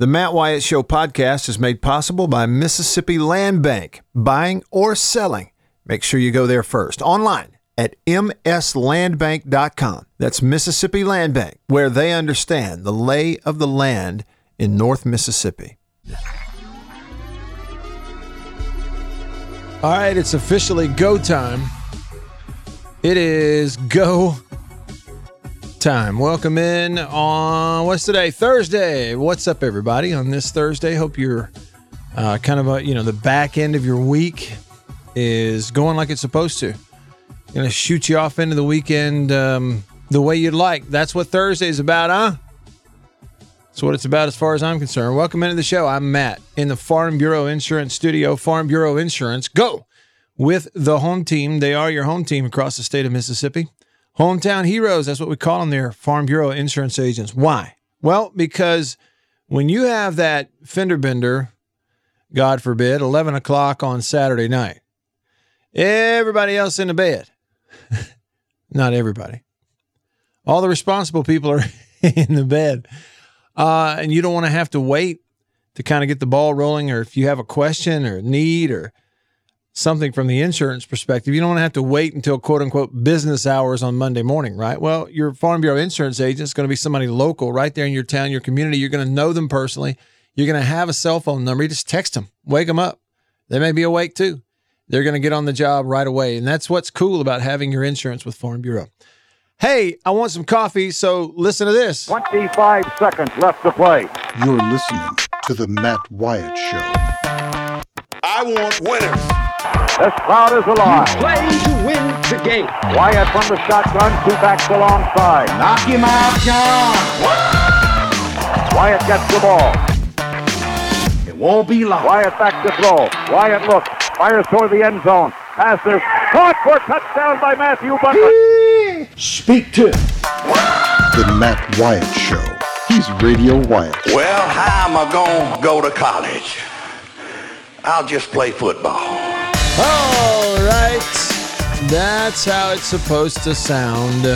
The Matt Wyatt Show podcast is made possible by Mississippi Land Bank. Buying or selling, make sure you go there first. Online at mslandbank.com. That's Mississippi Land Bank, where they understand the lay of the land in North Mississippi. All right, it's officially go time. It is go time. Welcome in on what's today? Thursday. What's up, everybody? On this Thursday, hope you're uh, kind of a you know the back end of your week is going like it's supposed to. Gonna shoot you off into the weekend um, the way you'd like. That's what Thursday's about, huh? That's what it's about as far as I'm concerned. Welcome into the show. I'm Matt in the Farm Bureau Insurance Studio. Farm Bureau Insurance, go with the home team. They are your home team across the state of Mississippi. Hometown heroes, that's what we call them there, Farm Bureau insurance agents. Why? Well, because when you have that fender bender, God forbid, 11 o'clock on Saturday night, everybody else in the bed, not everybody, all the responsible people are in the bed. Uh, and you don't want to have to wait to kind of get the ball rolling, or if you have a question or need or something from the insurance perspective, you don't want to have to wait until quote unquote business hours on Monday morning, right? Well, your Farm Bureau insurance agent is going to be somebody local right there in your town, your community. You're going to know them personally. You're going to have a cell phone number. You just text them, wake them up. They may be awake too. They're going to get on the job right away. And that's what's cool about having your insurance with Farm Bureau. Hey, I want some coffee, so listen to this. 25 seconds left to play. You're listening to The Matt Wyatt Show. I want winners. This crowd is alive. Play to win the game. Wyatt from the shotgun, two backs alongside. Knock him out, John. Wyatt gets the ball. It won't be long. Wyatt back to throw. Wyatt looks, fires toward the end zone. Passes, caught for touchdown by Matthew Butler. Speak to The Matt Wyatt Show. He's Radio Wyatt. Well, how am I going to go to college? I'll just play football. All right. That's how it's supposed to sound.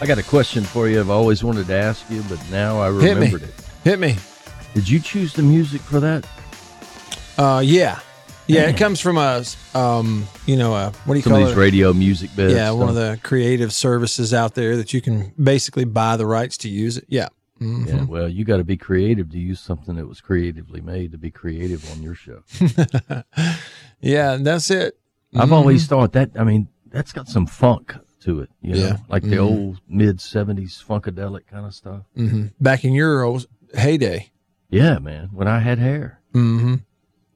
I got a question for you. I've always wanted to ask you, but now I Hit me. remembered it. Hit me. Did you choose the music for that? Uh, yeah. Yeah, it comes from a, um, you know, a, what do you Some call of these it? radio music bits. yeah, one of the creative services out there that you can basically buy the rights to use it. Yeah. Mhm. Yeah, well, you got to be creative to use something that was creatively made to be creative on your show. Yeah, that's it. I've always thought that. I mean, that's got some funk to it. You know, Yeah. like the old mid '70s funkadelic kind of stuff. hmm Back in your old heyday. Yeah, man. When I had hair. Mm-hmm.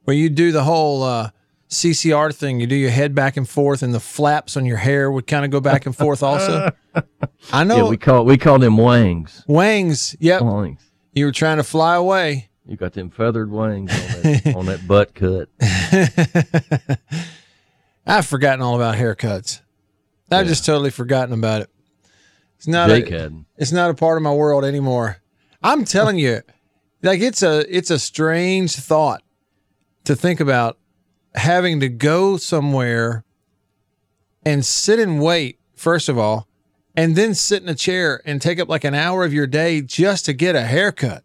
Where you do the whole uh, CCR thing, you do your head back and forth, and the flaps on your hair would kind of go back and forth. Also, I know Yeah, we call we call them wangs. wangs. Yep, Wangs. you were trying to fly away. You got them feathered wings on that, on that butt cut. I've forgotten all about haircuts. I've just totally forgotten about it. It's not Jake a, hadn't. it's not a part of my world anymore. I'm telling you, like it's a it's a strange thought to think about having to go somewhere and sit and wait, first of all, and then sit in a chair and take up like an hour of your day just to get a haircut.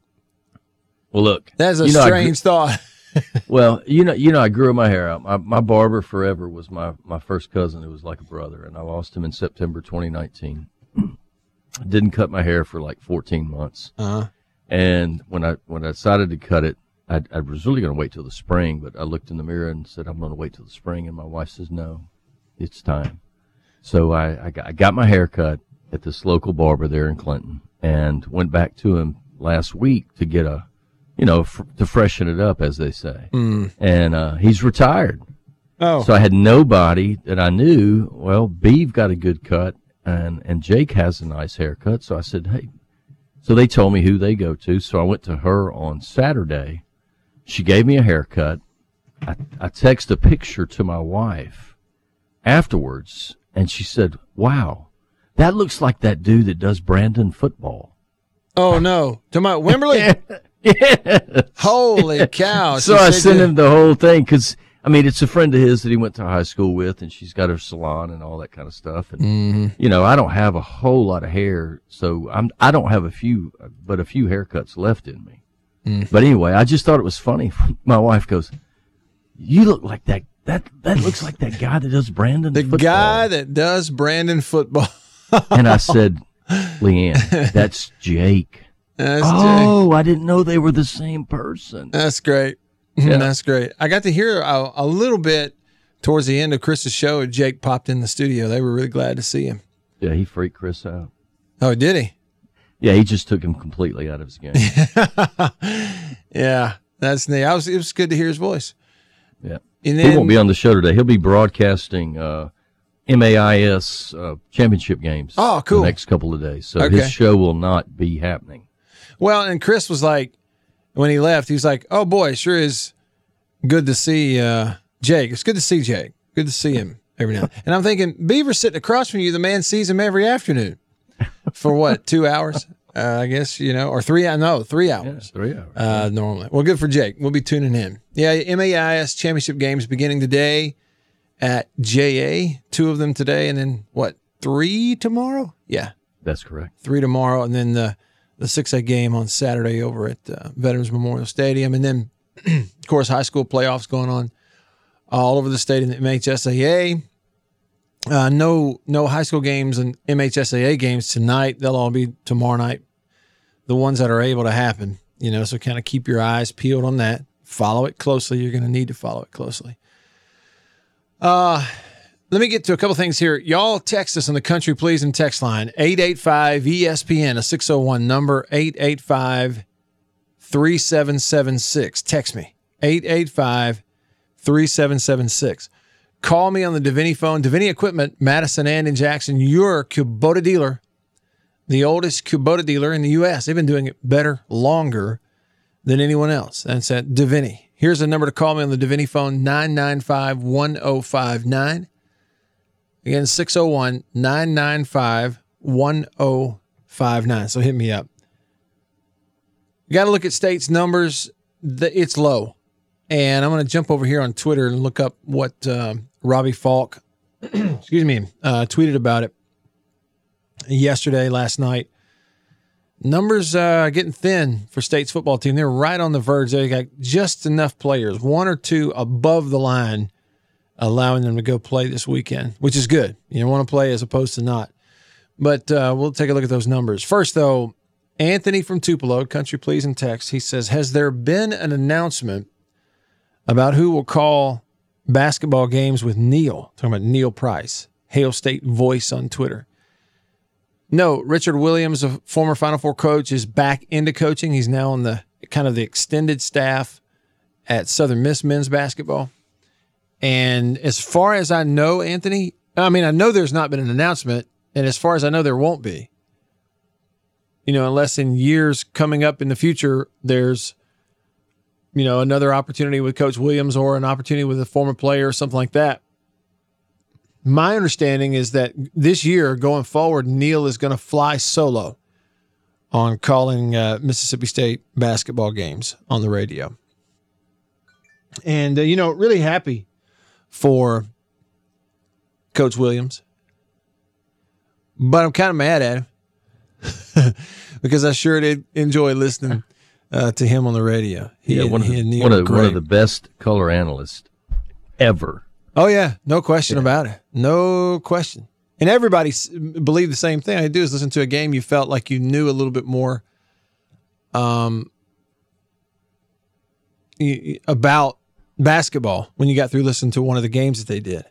Well, look. That's a you know, I strange thought. Well, you know, you know, I grew my hair out. My, my barber forever was my, my first cousin who was like a brother, and I lost him in September 2019. Didn't cut my hair for like 14 months, Uh-huh. and when I when I decided to cut it, I, I was really going to wait till the spring, but I looked in the mirror and said I'm going to wait till the spring, and my wife says no, it's time. So I I got, I got my hair cut at this local barber there in Clinton, and went back to him last week to get a, you know, f- to freshen it up, as they say and uh, he's retired. Oh, So I had nobody that I knew. Well, Beeve got a good cut, and and Jake has a nice haircut. So I said, hey. So they told me who they go to. So I went to her on Saturday. She gave me a haircut. I, I texted a picture to my wife afterwards, and she said, "Wow, that looks like that dude that does Brandon football." oh no, to my Wimberley. yeah. Holy cow! so I sent him the whole thing because I mean, it's a friend of his that he went to high school with, and she's got her salon and all that kind of stuff. And Mm-hmm. you know, I don't have a whole lot of hair, so I'm I don't have a few, but a few haircuts left in me. Mm. But anyway, I just thought it was funny. My wife goes, "You look like that. That that looks like that guy that does Brandon The football." guy that does Brandon football. and I said, "Leanne, that's Jake." That's Jay. Oh, I didn't know they were the same person. That's great. Yeah. That's great. I got to hear a, a little bit towards the end of Chris's show. Jake popped in the studio. They were really glad to see him. Yeah, he freaked Chris out. Oh, did he? Yeah, he just took him completely out of his game. Yeah, that's neat. I was. It was good to hear his voice. Yeah. And He won't be on the show today. He'll be broadcasting uh, MAIS uh, championship games. Oh, cool. The next couple of days. So Okay. his show will not be happening. Well, and Chris was like, when he left, he was like, "Oh boy, it sure is good to see uh, Jake. It's good to see Jake. Good to see him every now." And I'm thinking, Beaver's sitting across from you. The man sees him every afternoon for what two hours? Uh, I guess you know, or three. I know three Yeah, hours. three hours. Uh, normally. Well, good for Jake. We'll be tuning in. Yeah, MAIS championship games beginning today at JA. Two of them today, and then what? Three tomorrow? Yeah, That's correct. three tomorrow, and then the the six A game on Saturday over at uh, Veterans Memorial Stadium, and then of course high school playoffs going on all over the state in the MHSAA. Uh, no, no high school games and MHSAA games tonight. They'll all be tomorrow night. The ones that are able to happen, you know. So kind of keep your eyes peeled on that. Follow it closely. You're going to need to follow it closely. Uh, let me get to a couple things here. Y'all text us on the country please and text line 885 ESPN, a 601 number 885 3776. Text me 885 3776. Call me on the Deviney phone. Deviney Equipment, Madison and in Jackson, your Kubota dealer, the oldest Kubota dealer in the U.S. They've been doing it better, longer than anyone else. That's at Deviney. Here's a number to call me on the Deviney phone 995 1059. Again, 601 995 1059. So hit me up. You got to look at states' numbers. The- It's low. And I'm going to jump over here on Twitter and look up what um Robbie Faulk, excuse me, uh, tweeted about it yesterday, last night. Numbers uh, getting thin for state's football team. They're right on the verge. They got just enough players, one or two above the line, allowing them to go play this weekend, which is good. You want to play as opposed to not. But uh, we'll take a look at those numbers. First, though, Anthony from Tupelo, Country Please and Text, he says, Has there been an announcement about who will call basketball games with Neil? Talking about Neil Price, Hail State Voice on Twitter. No, Richard Williams, a former Final Four coach, is back into coaching. He's now on the kind of the extended staff at Southern Miss men's basketball. And as far as I know, Anthony, I mean, I know there's not been an announcement, and as far as I know, there won't be. You know, unless in years coming up in the future, there's, you know, another opportunity with Coach Williams or an opportunity with a former player or something like that. My understanding is that this year going forward, Neil is going to fly solo on calling uh, Mississippi State basketball games on the radio. And, uh, you know, really happy for Coach Williams. But I'm kind of mad at him because I sure did enjoy listening uh, to him on the radio. He Yeah, and- one of the, one of, one of the best color analysts ever. Oh yeah, no question about it. No question. And everybody s- believed the same thing. I do is listen to a game you felt like you knew a little bit more um y- about basketball when you got through listening to one of the games that they did.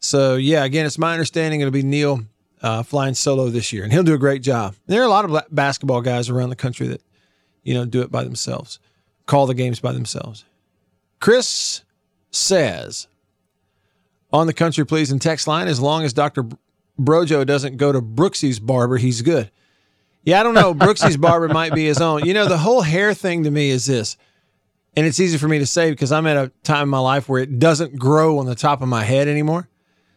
So yeah, again, it's my understanding it'll be Neil uh, flying solo this year, and he'll do a great job. There are a lot of ba- basketball guys around the country that you know do it by themselves, call the games by themselves. Chris says on the country please and text line as long as dr brojo doesn't go to brooksy's barber he's good yeah i don't know brooksy's barber might be his own you know the whole hair thing to me is this and it's easy for me to say because i'm at a time in my life where it doesn't grow on the top of my head anymore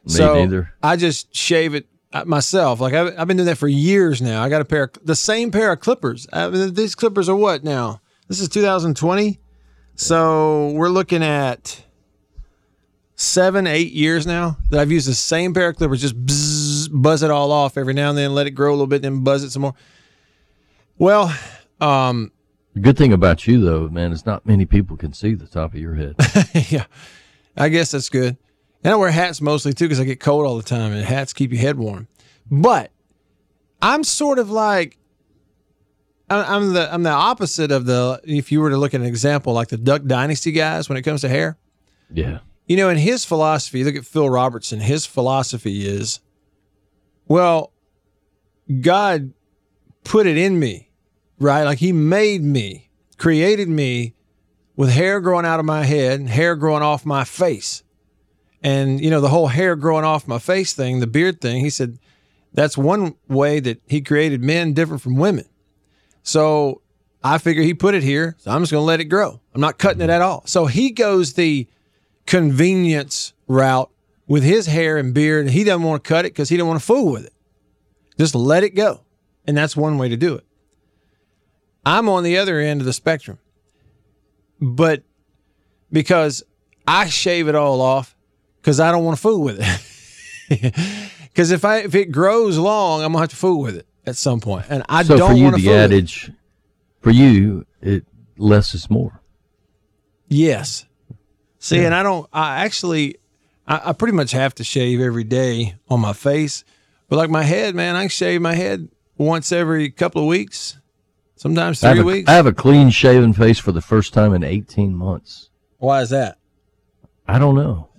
Me so neither. i just shave it myself. Like I've, I've been doing that for years now. I got a pair of the same pair of clippers. I mean, these clippers are what now? This is 2020 so we're looking at seven, eight years now that I've used the same pair of clippers, just bzz, buzz it all off every now and then, let it grow a little bit, then buzz it some more. Well, um, The good thing about you, though, man, is not many people can see the top of your head. yeah, I guess that's good. And I wear hats mostly too because I get cold all the time, and hats keep your head warm. But I'm sort of like I'm the I'm the opposite of the if you were to look at an example like the Duck Dynasty guys when it comes to hair. yeah. You know, in his philosophy, look at Phil Robertson. His philosophy is, well, God put it in me, right? Like He made me, created me with hair growing out of my head and hair growing off my face. And, you know, the whole hair growing off my face thing, the beard thing, he said, that's one way that He created men different from women. So I figure He put it here. So I'm just going to let it grow. I'm not cutting it mm-hmm. at all. So He goes the, convenience route with his hair and beard. and He doesn't want to cut it because he don't want to fool with it. Just let it go. And that's one way to do it. I'm on the other end of the spectrum. But because I shave it all off because I don't want to fool with it. Because if I if it grows long, I'm gonna have to fool with it at some point. And I so don't for you, want to the fool with it. adage, for you, it less is more. Yes. See, and I don't. I actually, I, I pretty much have to shave every day on my face, but like my head, man, I can shave my head once every couple of weeks, sometimes three have, a, weeks. I have a clean shaven face for the first time in 18 months. Why is that? I don't know,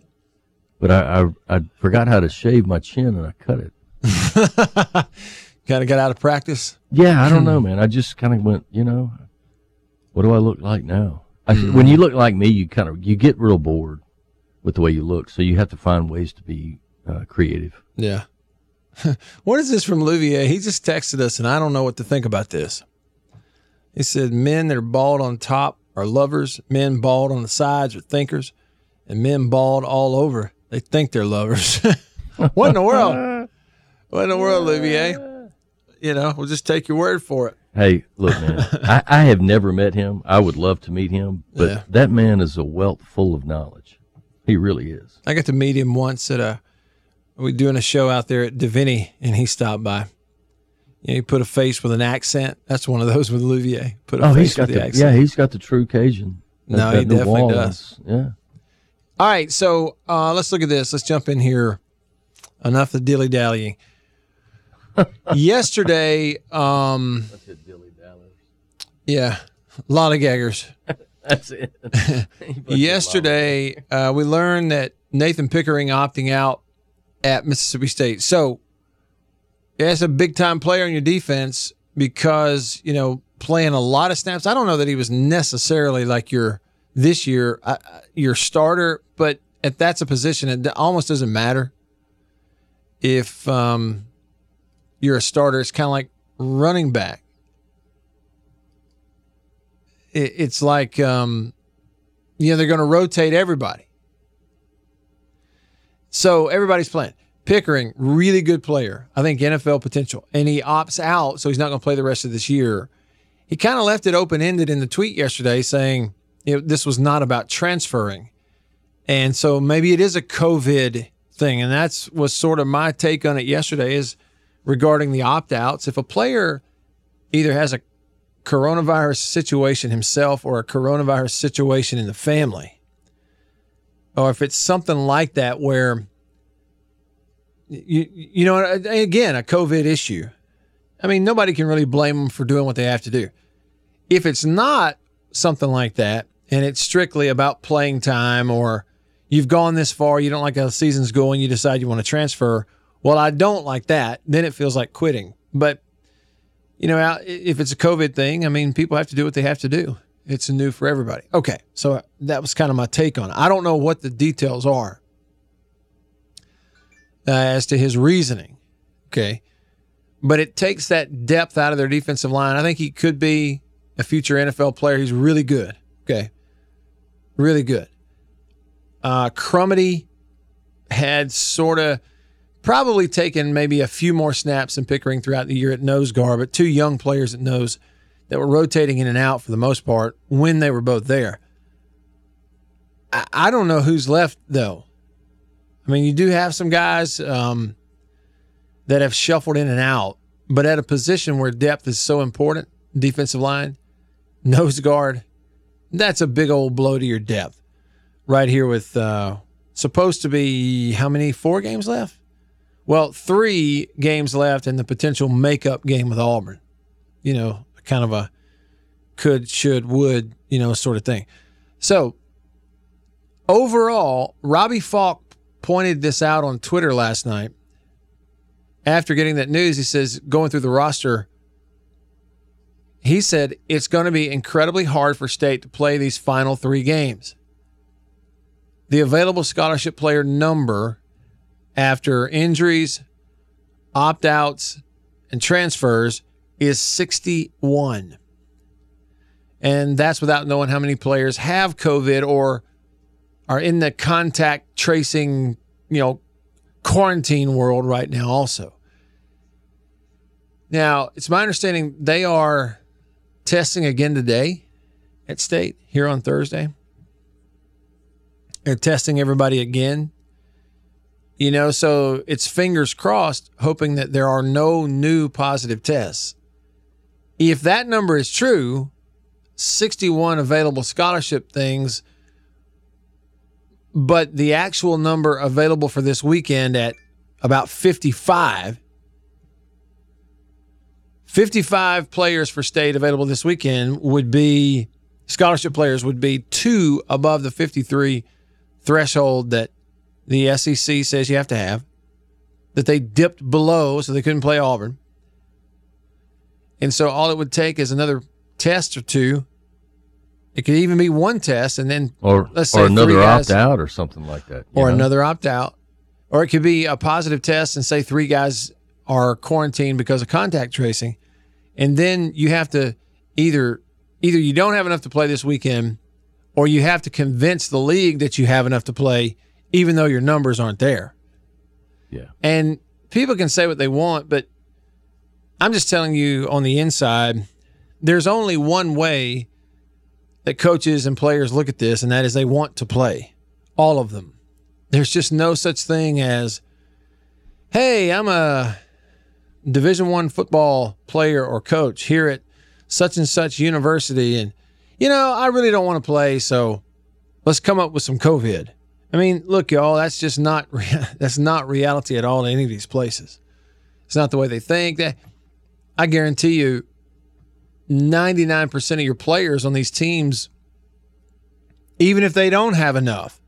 but I, I I forgot how to shave my chin and I cut it. Kind of got out of practice. Yeah, I don't Hmm. know, man. I just kind of went, you know, what do I look like now? I, Hmm. When you look like me, you kind of you get real bored with the way you look, so you have to find ways to be uh, creative. Yeah. what is this from Louvier? He just texted us, and I don't know what to think about this. He said, Men that are bald on top are lovers, men bald on the sides are thinkers, and men bald all over, they think they're lovers. what in the world? What in the world, Louvier? You know, we'll just take your word for it. Hey, look, man, I, I have never met him. I would love to meet him, but Yeah. that man is a wealth full of knowledge. He really is. I got to meet him once at a, we doing a show out there at Divinity, and he stopped by. You know, he put a face with an accent. That's one of those with Louvier. Put a Oh, face he's got with the the, accent. yeah, he's got the true Cajun. That- No, that he New definitely Orleans. Yeah. All right, so uh, let's look at this. Let's jump in here. Enough of dilly dallying. Yesterday, um, yeah, a lot of gaggers. That's it. Yesterday, uh, we learned that Nathan Pickering opting out at Mississippi State. So, that's a big time player in your defense because you know playing a lot of snaps. I don't know that he was necessarily like your this year uh, your starter, but if that's a position, it almost doesn't matter if um, you're a starter. It's kind of like running back. It, it's like um, you know they're going to rotate everybody. So everybody's playing. Pickering, really good player. I think NFL potential. And he opts out, so he's not going to play the rest of this year. He kind of left it open ended in the tweet yesterday saying know, this was not about transferring. And so maybe it is a COVID thing. And that's was sort of my take on it yesterday is regarding the opt outs. If a player either has a coronavirus situation himself or a coronavirus situation in the family, or if it's something like that where you you know again a COVID issue. I mean, nobody can really blame them for doing what they have to do. If it's not something like that, and it's strictly about playing time, or you've gone this far, you don't like how the season's going, you decide you want to transfer. Well, I don't like that. Then it feels like quitting. But you know, if it's a COVID thing, I mean, people have to do what they have to do. It's new for everybody. Okay, so that was kind of my take on it. I don't know what the details are uh, as to his reasoning. Okay, but it takes that depth out of their defensive line. I think he could be a future NFL player. He's really good. Okay, really good. Uh, Crumedy had sort of probably taken maybe a few more snaps than Pickering throughout the year at nose guard, but two young players at nose that were rotating in and out for the most part when they were both there. I, I don't know who's left though. I mean, you do have some guys um, that have shuffled in and out, but at a position where depth is so important, defensive line, nose guard, that's a big old blow to your depth. Right here with uh, supposed to be how many? Four games left? Well, three games left and the potential makeup game with Auburn. You know, kind of a could, should, would, you know, sort of thing. So overall, Robbie Faulk pointed this out on Twitter last night. After getting that news, he says, going through the roster, he said it's going to be incredibly hard for State to play these final three games. The available scholarship player number after injuries, opt outs, and transfers is 61. And that's without knowing how many players have COVID or are in the contact tracing, you know, quarantine world right now, also. Now, it's my understanding they are testing again today at state here on Thursday. They're testing everybody again. You know, so it's fingers crossed, hoping that there are no new positive tests. If that number is true, 61 available scholarship things but the actual number available for this weekend at about 55 55 players for state available this weekend would be scholarship players would be two above the 53 threshold that the SEC says you have to have that they dipped below so they couldn't play Auburn. And so all it would take is another test or two it could even be one test, and then or let's say or another opt out or something like that, or know? another opt out, or it could be a positive test and say three guys are quarantined because of contact tracing, and then you have to either either you don't have enough to play this weekend, or you have to convince the league that you have enough to play, even though your numbers aren't there. Yeah, and people can say what they want, but I'm just telling you on the inside, there's only one way that coaches and players look at this, and that is they want to play, all of them. There's just no such thing as, hey, I'm a Division One football player or coach here at such and such university, and you know I really don't want to play, so let's come up with some COVID. I mean, look, y'all, that's just not that's not reality at all in any of these places. It's not the way they think. That I guarantee you, 99% of your players on these teams, even if they don't have enough,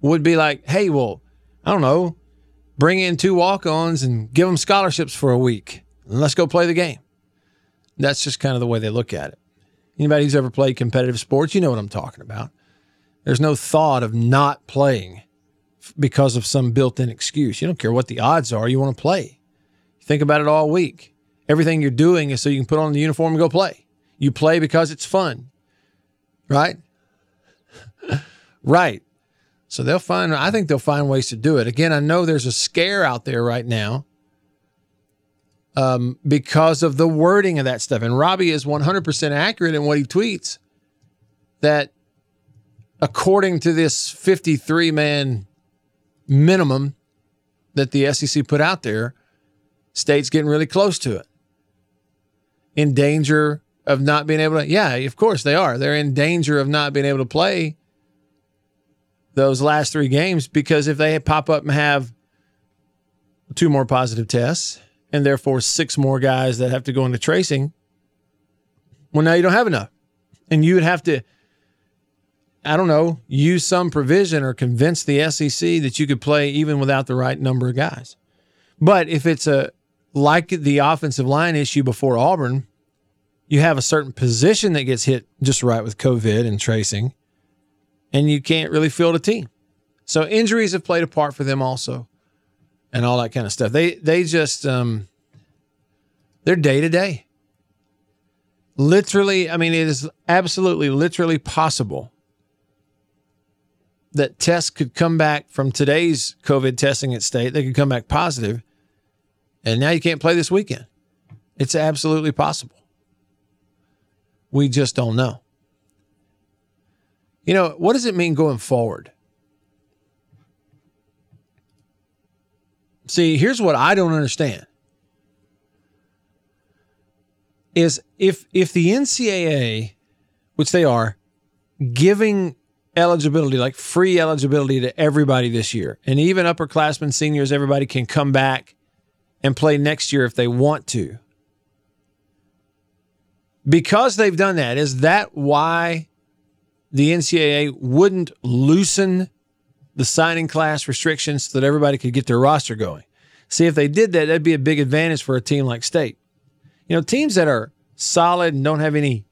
would be like, hey, well, I don't know, bring in two walk ons and give them scholarships for a week and let's go play the game. That's just kind of the way they look at it. Anybody who's ever played competitive sports, you know what I'm talking about. There's no thought of not playing because of some built in excuse. You don't care what the odds are, you want to play. Think about it all week. Everything you're doing is so you can put on the uniform and go play. You play because it's fun, right? right. So they'll find, I think they'll find ways to do it. Again, I know there's a scare out there right now um, because of the wording of that stuff. And Robbie is 100% accurate in what he tweets that according to this 53 man minimum that the SEC put out there, state's getting really close to it in danger of not being able to. Yeah, of course they are. They're in danger of not being able to play those last three games because if they pop up and have two more positive tests and therefore six more guys that have to go into tracing, well, now you don't have enough. And you would have to, I don't know, use some provision or convince the SEC that you could play even without the right number of guys. But if it's a like the offensive line issue before Auburn, you have a certain position that gets hit just right with COVID and tracing, and you can't really field a team. So injuries have played a part for them also, and all that kind of stuff. They they just um, they're day to day. Literally, I mean, it is absolutely literally possible that tests could come back from today's COVID testing at state. They could come back positive and now you can't play this weekend. It's absolutely possible. We just don't know. You know, what does it mean going forward? See, here's what I don't understand. Is if if the NCAA, which they are, giving eligibility, like free eligibility to everybody this year, and even upperclassmen, seniors, everybody can come back and play next year if they want to. Because they've done that, is that why the NCAA wouldn't loosen the signing class restrictions so that everybody could get their roster going? See, if they did that, that'd be a big advantage for a team like State. You know, teams that are solid and don't have any,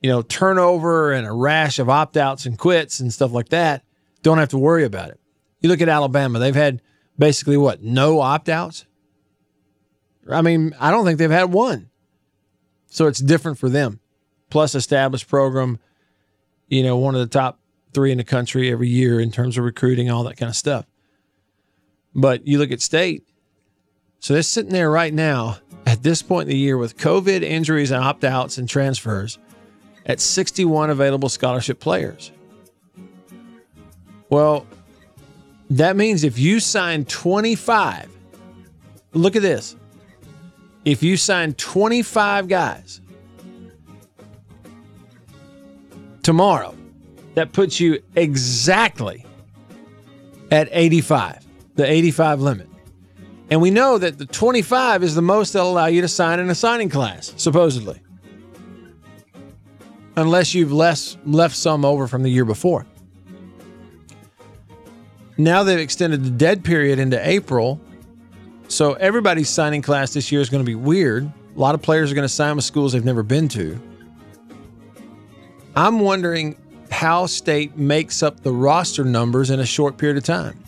you know, turnover and a rash of opt outs and quits and stuff like that don't have to worry about it. You look at Alabama, they've had basically what, no opt outs? I mean, I don't think they've had one. So it's different for them. Plus, established program, you know, one of the top three in the country every year in terms of recruiting, all that kind of stuff. But you look at state, so they're sitting there right now at this point in the year with COVID injuries and opt outs and transfers at 61 available scholarship players. Well, that means if you sign 25, look at this if you sign 25 guys tomorrow, that puts you exactly at 85, the 85 limit. And we know that the 25 is the most they'll allow you to sign in a signing class, supposedly. Unless you've less, left some over from the year before. Now they've extended the dead period into April so everybody's signing class this year is going to be weird. A lot of players are going to sign with schools they've never been to. I'm wondering how state makes up the roster numbers in a short period of time.